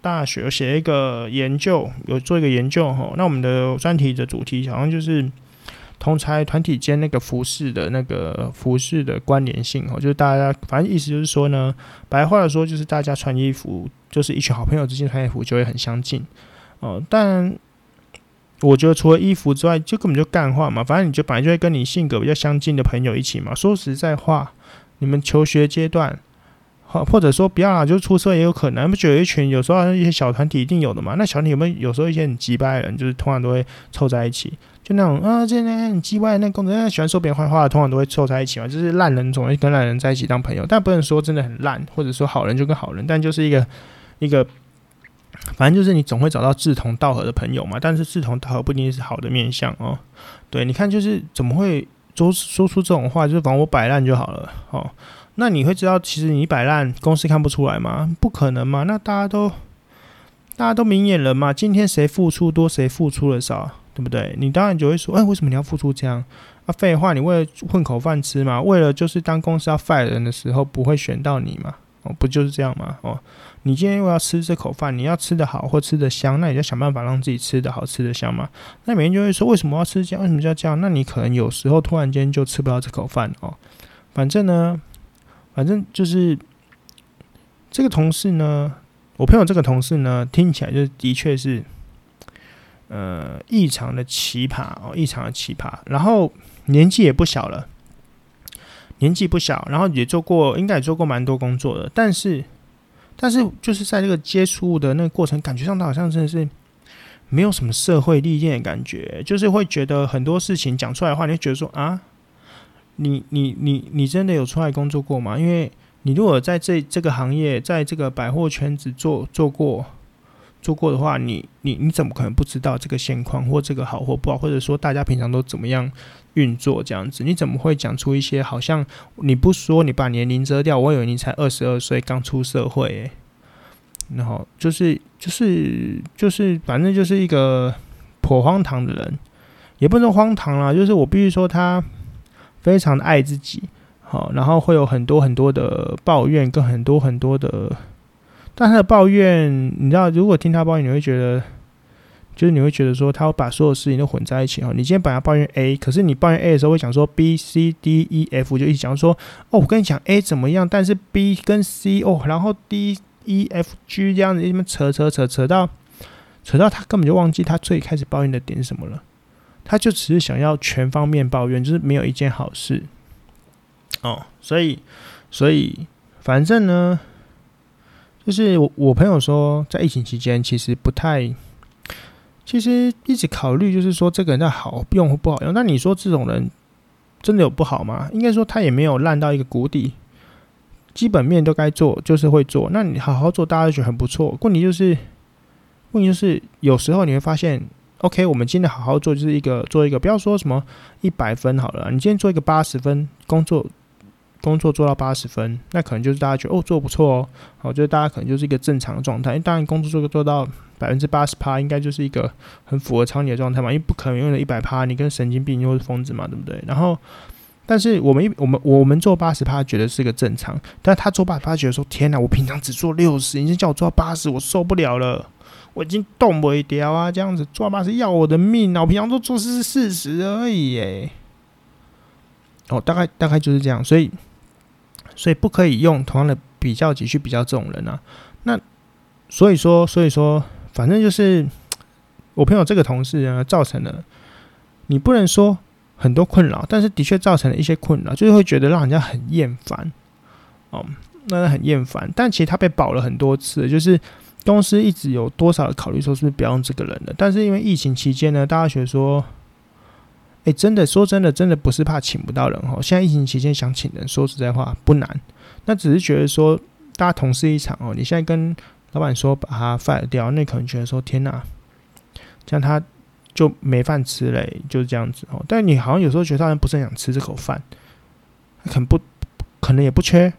大学写一个研究，有做一个研究哈。那我们的专题的主题好像就是同才团体间那个服饰的那个服饰的关联性哈，就是大家反正意思就是说呢，白话的说就是大家穿衣服，就是一群好朋友之间穿衣服就会很相近哦。但我觉得除了衣服之外，就根本就干话嘛。反正你就本来就会跟你性格比较相近的朋友一起嘛。说实在话，你们求学阶段。或者说不要啦，就是出社也有可能。不就有一群有时候一些小团体一定有的嘛？那小团体有没有有时候一些很鸡掰的人，就是通常都会凑在一起，就那种啊，这那很鸡歪那工作，喜欢说别人坏话的，通常都会凑在一起嘛。就是烂人总会跟烂人在一起当朋友，但不能说真的很烂，或者说好人就跟好人，但就是一个一个，反正就是你总会找到志同道合的朋友嘛。但是志同道合不一定是好的面相哦。对，你看就是怎么会说说出这种话，就是反正我摆烂就好了哦。那你会知道，其实你摆烂，公司看不出来吗？不可能嘛！那大家都，大家都明眼人嘛。今天谁付出多，谁付出的少，对不对？你当然就会说，哎，为什么你要付出这样？啊，废话，你为了混口饭吃嘛，为了就是当公司要 fire 人的时候，不会选到你嘛？哦，不就是这样吗？哦，你今天又要吃这口饭，你要吃得好或吃得香，那你就想办法让自己吃得好、吃得香嘛。那每天就会说，为什么要吃这样？为什么要这样？那你可能有时候突然间就吃不到这口饭哦。反正呢。反正就是这个同事呢，我朋友这个同事呢，听起来就的确是，呃，异常的奇葩哦，异常的奇葩。然后年纪也不小了，年纪不小，然后也做过，应该也做过蛮多工作的。但是，但是就是在这个接触的那个过程，感觉上他好像真的是没有什么社会历练的感觉，就是会觉得很多事情讲出来的话，你会觉得说啊。你你你你真的有出来工作过吗？因为你如果在这这个行业，在这个百货圈子做做过做过的话，你你你怎么可能不知道这个现况或这个好或不好，或者说大家平常都怎么样运作这样子？你怎么会讲出一些好像你不说，你把年龄遮掉，我以为你才二十二岁刚出社会、然后就是就是就是反正就是一个颇荒唐的人，也不能说荒唐啦，就是我必须说他。非常的爱自己，好，然后会有很多很多的抱怨，跟很多很多的，但他的抱怨，你知道，如果听他抱怨，你会觉得，就是你会觉得说他会把所有事情都混在一起哈。你今天本来抱怨 A，可是你抱怨 A 的时候会讲说 B、C、D、E、F，就一直讲说哦，我跟你讲 A 怎么样，但是 B 跟 C 哦，然后 D、E、F、G 这样子一边扯扯扯扯到扯到他根本就忘记他最开始抱怨的点是什么了，他就只是想要全方面抱怨，就是没有一件好事哦，所以所以反正呢。就是我我朋友说，在疫情期间其实不太，其实一直考虑，就是说这个人在好用或不好用。那你说这种人真的有不好吗？应该说他也没有烂到一个谷底，基本面都该做，就是会做。那你好好做，大家都觉得很不错。问题就是，问题就是有时候你会发现，OK，我们今天好好做，就是一个做一个，不要说什么一百分好了，你今天做一个八十分工作。工作做到八十分，那可能就是大家觉得哦，做不错哦，好，就是大家可能就是一个正常的状态。因为当然工作做做到百分之八十趴，应该就是一个很符合常理的状态嘛。因为不可能用了一百趴，你跟神经病又是疯子嘛，对不对？然后，但是我们一我们我们做八十趴觉得是个正常，但他做八十趴觉得说天哪，我平常只做六十，你叫我做到八十，我受不了了，我已经动不了啊，这样子做八十要我的命啊！我平常都做事是事实而已，诶。哦，大概大概就是这样，所以。所以不可以用同样的比较级去比较这种人啊。那所以说，所以说，反正就是我朋友这个同事呢，造成了你不能说很多困扰，但是的确造成了一些困扰，就是会觉得让人家很厌烦哦，那很厌烦。但其实他被保了很多次，就是公司一直有多少的考虑说是不是不要用这个人了。但是因为疫情期间呢，大家觉得说。诶、欸，真的说真的，真的不是怕请不到人哦。现在疫情期间想请人，说实在话不难。那只是觉得说，大家同事一场哦。你现在跟老板说把他 fire 掉，那可能觉得说天哪，这样他就没饭吃嘞，就是这样子哦。但你好像有时候觉得他人不是很想吃这口饭，可能不可能也不缺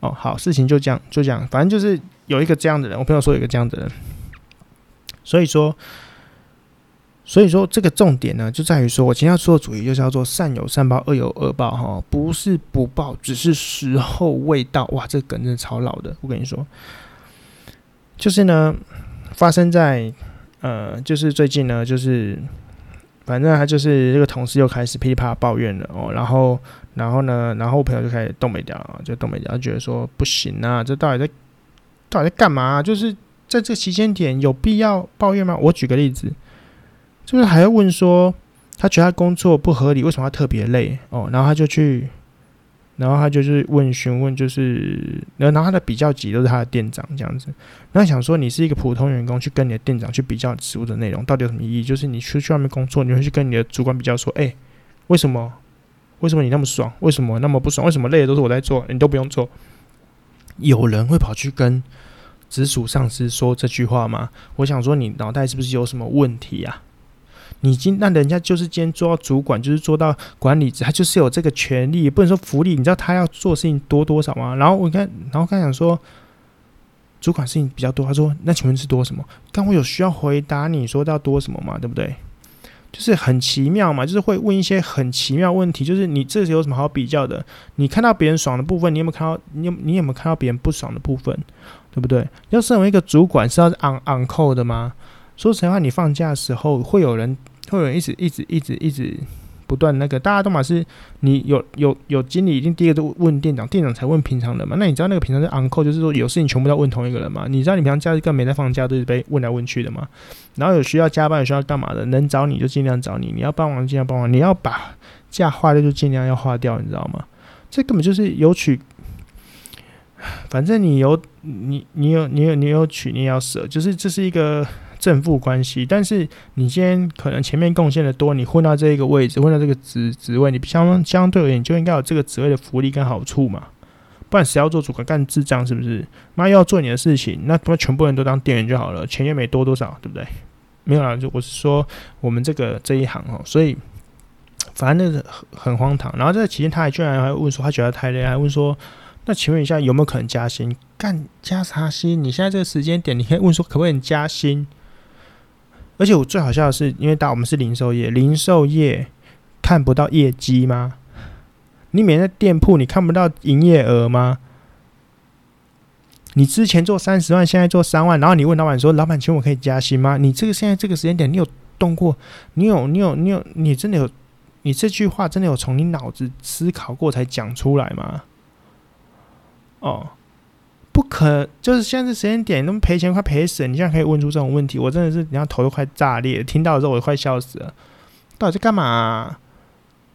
哦。好，事情就这样，就这样，反正就是有一个这样的人。我朋友说有一个这样的人，所以说。所以说，这个重点呢，就在于说，我今天要说的主题就是叫做“善有善报，恶有恶报”哈，不是不报，只是时候未到。哇，这个梗真的超老的，我跟你说，就是呢，发生在呃，就是最近呢，就是反正他就是这个同事又开始噼里啪啦抱怨了哦，然后，然后呢，然后我朋友就开始动没掉了，就动没掉，觉得说不行啊，这到底在到底在干嘛？就是在这个期间点有必要抱怨吗？我举个例子。就是还要问说，他觉得他工作不合理，为什么他特别累哦？然后他就去，然后他就是问询问，就是然后他的比较级都是他的店长这样子。然后想说，你是一个普通员工，去跟你的店长去比较职务的内容，到底有什么意义？就是你出去外面工作，你会去跟你的主管比较说，哎，为什么？为什么你那么爽？为什么那么不爽？为什么累的都是我在做，你都不用做？有人会跑去跟直属上司说这句话吗？我想说，你脑袋是不是有什么问题呀？你今那人家就是今天做到主管，就是做到管理者，他就是有这个权利，不能说福利。你知道他要做事情多多少吗？然后我看，然后刚想说，主管事情比较多。他说：“那请问是多什么？”刚我有需要回答你说要多什么吗？对不对？就是很奇妙嘛，就是会问一些很奇妙问题。就是你这是有什么好比较的？你看到别人爽的部分，你有没有看到？你有你有没有看到别人不爽的部分？对不对？要身为一个主管是要 on on call 的吗？说实话，你放假的时候会有人，会有人一直一直一直一直不断那个，大家都嘛是，你有有有经理，一定第一个都问店长，店长才问平常人嘛。那你知道那个平常是 on call，就是说有事情全部都要问同一个人嘛？你知道你平常假日更没在放假，都是被问来问去的嘛？然后有需要加班，有需要干嘛的，能找你就尽量找你，你要帮忙尽量帮忙，你要把假划掉就尽量要划掉，你知道吗？这根本就是有取，反正你有你你有你有你有取，你也要舍，就是这是一个。正负关系，但是你今天可能前面贡献的多，你混到这一个位置，混到这个职职位，你相相对而言就应该有这个职位的福利跟好处嘛，不然谁要做主管干智障是不是？妈要做你的事情，那他妈全部人都当店员就好了，钱又没多多少，对不对？没有啦，就我是说我们这个这一行哦，所以反正那个很很荒唐。然后这个期间他还居然还问说他觉得太累，还问说那请问一下有没有可能加薪？干加啥薪？你现在这个时间点，你可以问说可不可以加薪？而且我最好笑的是，因为大我们是零售业，零售业看不到业绩吗？你每天在店铺，你看不到营业额吗？你之前做三十万，现在做三万，然后你问老板说：“老板，请我可以加薪吗？”你这个现在这个时间点，你有动过？你有你有你有你真的有？你这句话真的有从你脑子思考过才讲出来吗？哦，不可，就是现在这时间点，那么赔钱快赔死了，你现在可以问出这种问题，我真的是，你看头都快炸裂，听到的时候我都快笑死了。到底在干嘛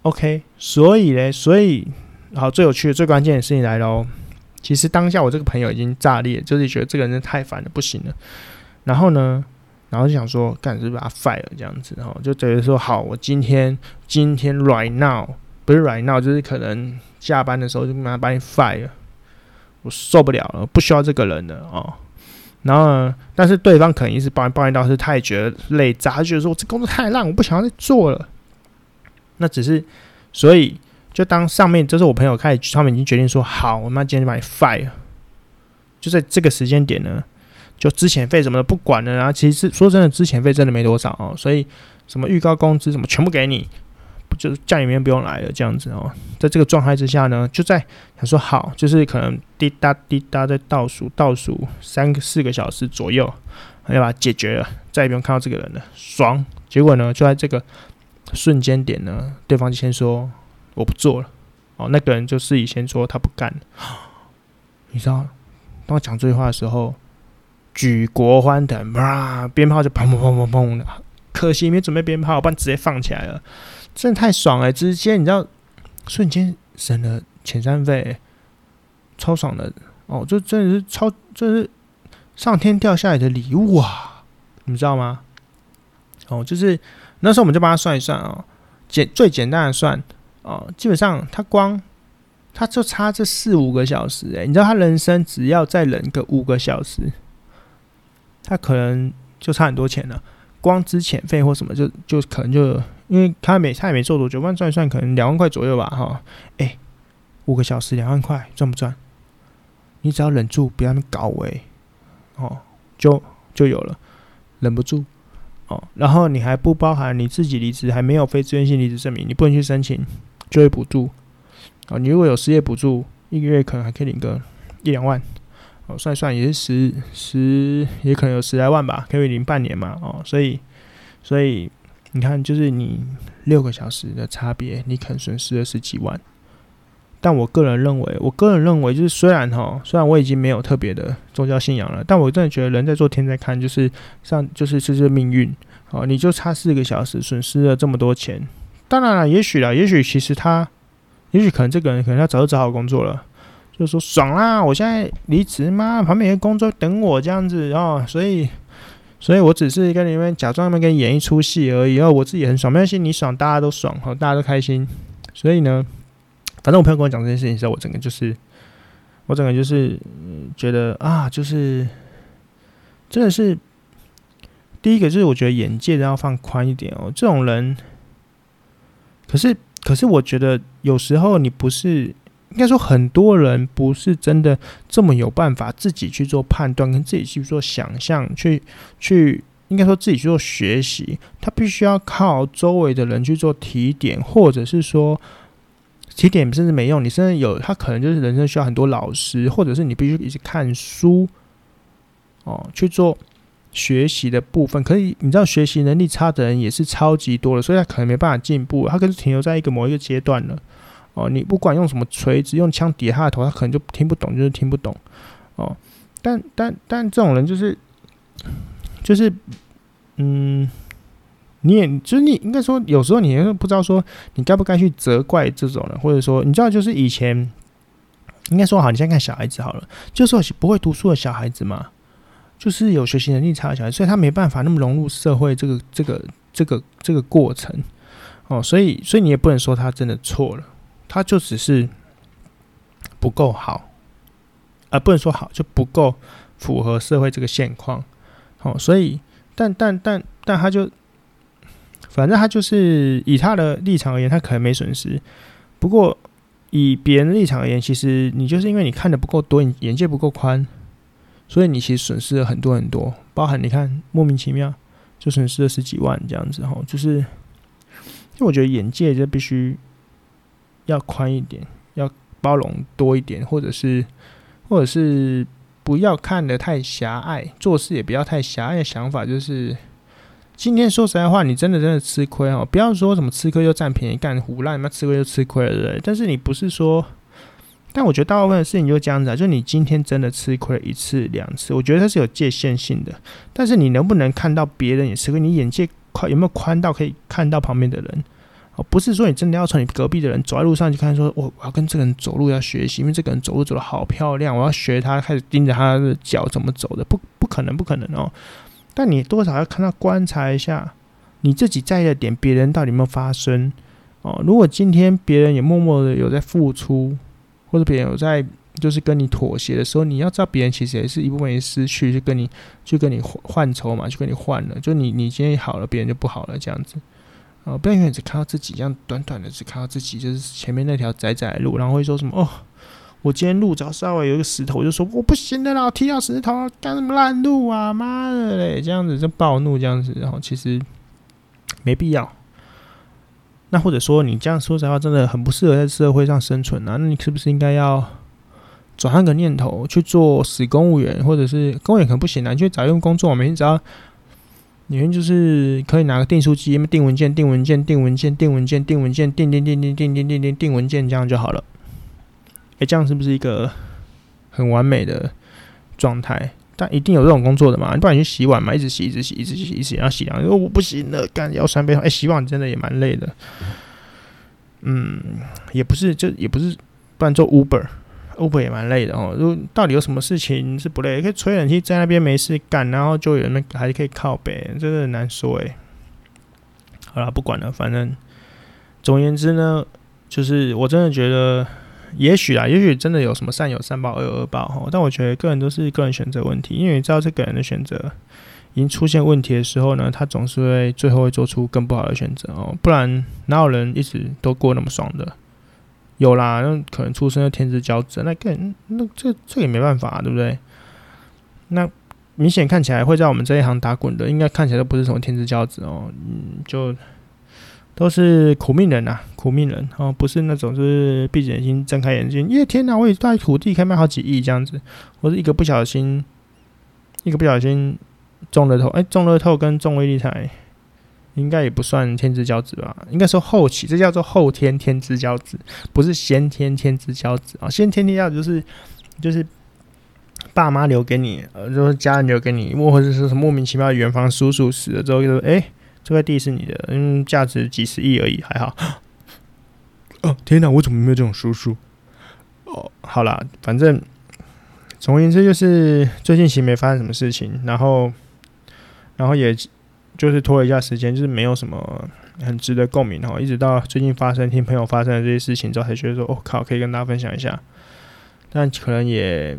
？OK，所以嘞，所以好，最有趣的、最关键的事情来了哦。其实当下我这个朋友已经炸裂，就是觉得这个人真的太烦了，不行了。然后呢？然后就想说，干是不是把他 fire 这样子，然后就等于说，好，我今天今天 right now 不是 right now，就是可能下班的时候就马上把你 fire，我受不了了，不需要这个人了哦。然后呢，但是对方可能一直抱怨抱怨到是他也觉得累杂，他觉得说我这工作太烂，我不想要再做了。那只是，所以就当上面就是我朋友开始，他们已经决定说，好，我们今天就把你 fire，就在这个时间点呢。就之前费什么的不管了，然后其实说真的，之前费真的没多少哦，所以什么预告工资什么全部给你，就是家里面不用来了这样子哦。在这个状态之下呢，就在想说好，就是可能滴答滴答在倒数倒数三个四个小时左右，要把它解决了，再也不用看到这个人了，爽。结果呢，就在这个瞬间点呢，对方就先说我不做了哦，那个人就是以前说他不干了。你知道，当我讲这句话的时候。举国欢腾，哇！鞭炮就砰砰砰砰砰的，可惜没准备鞭炮，不然直接放起来了，真的太爽了！直接你知道，瞬间省了遣散费，超爽的哦！就真的是超，就是上天掉下来的礼物啊！你知道吗？哦，就是那时候我们就帮他算一算哦，简最简单的算哦，基本上他光他就差这四五个小时诶，你知道他人生只要再忍个五个小时。他可能就差很多钱了，光资遣费或什么就就可能就，因为他没他也没做多久，万算一算可能两万块左右吧，哈，哎，五个小时两万块赚不赚？你只要忍住，不要那么搞哎，哦，就就有了，忍不住哦，然后你还不包含你自己离职还没有非自愿性离职证明，你不能去申请就业补助，哦，你如果有失业补助，一个月可能还可以领个一两万。哦算一算也是十十，也可能有十来万吧，可以领半年嘛，哦，所以所以你看，就是你六个小时的差别，你可能损失了十几万。但我个人认为，我个人认为，就是虽然哈，虽然我已经没有特别的宗教信仰了，但我真的觉得人在做天在看，就是上就是这是命运哦，你就差四个小时，损失了这么多钱。当然了，也许啦，也许其实他，也许可能这个人可能他早就找好工作了。就是说爽啦！我现在离职嘛，旁边有工作等我这样子哦，所以，所以我只是跟你们假装那边跟你演一出戏而已。然后我自己很爽，没关系，你爽，大家都爽，好，大家都开心。所以呢，反正我朋友跟我讲这件事情的时候，我整个就是，我整个就是觉得啊，就是真的是第一个就是我觉得眼界都要放宽一点哦。这种人，可是可是我觉得有时候你不是。应该说，很多人不是真的这么有办法自己去做判断，跟自己去做想象，去去应该说自己去做学习。他必须要靠周围的人去做提点，或者是说提点甚至没用。你甚至有他可能就是人生需要很多老师，或者是你必须一直看书哦去做学习的部分。可以，你知道学习能力差的人也是超级多的，所以他可能没办法进步，他可是停留在一个某一个阶段了。哦，你不管用什么锤子，用枪抵他的头，他可能就听不懂，就是听不懂。哦，但但但这种人就是，就是，嗯，你也就是你应该说，有时候你也不知道说你该不该去责怪这种人，或者说你知道，就是以前应该说好，你先看小孩子好了，就说不会读书的小孩子嘛，就是有学习能力差的小孩，所以他没办法那么融入社会这个这个这个这个过程。哦，所以所以你也不能说他真的错了。他就只是不够好，而不能说好，就不够符合社会这个现况。哦，所以，但但但但他就，反正他就是以他的立场而言，他可能没损失。不过以别人的立场而言，其实你就是因为你看的不够多，你眼界不够宽，所以你其实损失了很多很多。包含你看莫名其妙就损失了十几万这样子，哈，就是，因为我觉得眼界就必须。要宽一点，要包容多一点，或者是，或者是，不要看得太狭隘，做事也不要太狭隘想法，就是今天说实在话，你真的真的吃亏哦，不要说什么吃亏就占便宜干胡乱，那吃亏就吃亏了，对？但是你不是说。但我觉得大部分的事情就是这样子啊，就你今天真的吃亏一次两次，我觉得它是有界限性的。但是你能不能看到别人也吃亏？你眼界宽有没有宽到可以看到旁边的人？不是说你真的要从你隔壁的人走在路上去看，说我我要跟这个人走路要学习，因为这个人走路走得好漂亮，我要学他，开始盯着他的脚怎么走的，不不可能不可能哦。但你多少要看到观察一下你自己在意的点，别人到底有没有发生哦？如果今天别人也默默的有在付出。或者别人有在就是跟你妥协的时候，你要知道别人其实也是一部分人失去，就跟你就跟你换换筹嘛，就跟你换了，就你你今天好了，别人就不好了这样子啊，不要永远只看到自己，这样短短的只看到自己，就是前面那条窄窄的路，然后会说什么哦，我今天路只要稍微有一个石头，我就说我不行的啦，我踢到石头，干什么烂路啊，妈的嘞，这样子就暴怒这样子，然后其实没必要。那或者说你这样说实话，真的很不适合在社会上生存啊！那你是不是应该要转换个念头，去做死公务员，或者是公务员可能不行啊？你去找一份工作，每天只要每天就是可以拿个订书机，订文件、订文件、订文件、订文件、订文件、订订订订订订订订订文件，这样就好了。诶，这样是不是一个很完美的状态？但一定有这种工作的嘛？你不然你去洗碗嘛，一直洗，一直洗，一直洗，一直洗，然后洗两，因为我不行了，干腰酸背痛。哎，洗碗真的也蛮累的。嗯，也不是，就也不是，不然做 Uber 也蛮累的哦。如到底有什么事情是不累？可以吹冷气在那边没事干，然后就有人还可以靠北，真的很难说哎。好了，不管了，反正总而言之呢，就是我真的觉得。也许啊，也许真的有什么善有善报，恶有恶报哈。但我觉得个人都是个人选择问题，因为你知道这个人的选择已经出现问题的时候呢，他总是会最后会做出更不好的选择哦。不然哪有人一直都过那么爽的？有啦，那可能出生的天之骄子，那更那这这也没办法啊，对不对？那明显看起来会在我们这一行打滚的，应该看起来都不是什么天之骄子哦。嗯，就。都是苦命人呐、啊，苦命人哦，不是那种就是闭着眼睛睁开眼睛，耶天哪，我一块土地可以卖好几亿这样子，或者一个不小心，一个不小心中了头，哎、中了头跟中威力彩，应该也不算天之骄子吧？应该说后期，这叫做后天天之骄子，不是先天天之骄子啊。先天天骄子就是就是爸妈留给你，呃，就是家人留给你，或者是什么莫名其妙的远房叔叔死了之后就说，哎、欸。这块地是你的，嗯，价值几十亿而已，还好。哦，天哪，我怎么没有这种叔叔？哦，好啦，反正总而言之就是最近其实没发生什么事情，然后，然后也就是拖了一下时间，就是没有什么很值得共鸣哦。一直到最近发生，听朋友发生的这些事情之后，才觉得说，哦靠，可以跟大家分享一下。但可能也，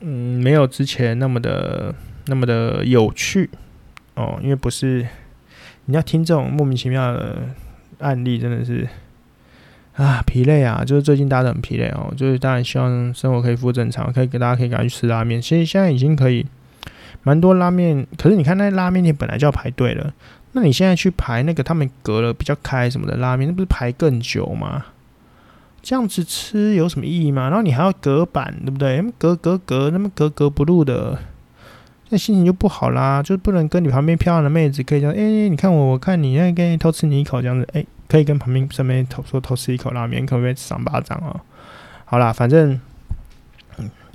嗯，没有之前那么的那么的有趣哦，因为不是。你要听这种莫名其妙的案例，真的是啊疲累啊！就是最近大家很疲累哦，就是当然希望生活可以恢复正常，可以给大家可以赶快去吃拉面。其实现在已经可以蛮多拉面，可是你看那拉面店本来就要排队了，那你现在去排那个他们隔了比较开什么的拉面，那不是排更久吗？这样子吃有什么意义吗？然后你还要隔板，对不对？隔隔隔，那么格格不入的。那心情就不好啦，就不能跟你旁边漂亮的妹子可以这样，哎、你看我，我看你，那跟你偷吃你一口这样子，哎、可以跟旁边身边偷说偷吃一口拉面，可不可以赏巴掌哦？好啦，反正，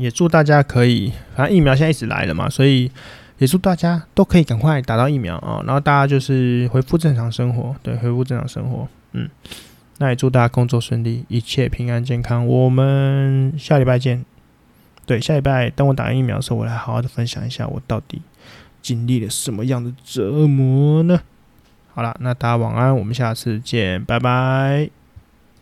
也祝大家可以，反正疫苗现在一直来了嘛，所以也祝大家都可以赶快打到疫苗啊，然后大家就是恢复正常生活，对，恢复正常生活，嗯，那也祝大家工作顺利，一切平安健康，我们下礼拜见。对，下礼拜等我打完疫苗的时候，我来好好的分享一下我到底经历了什么样的折磨呢？好了，那大家晚安，我们下次见，拜拜。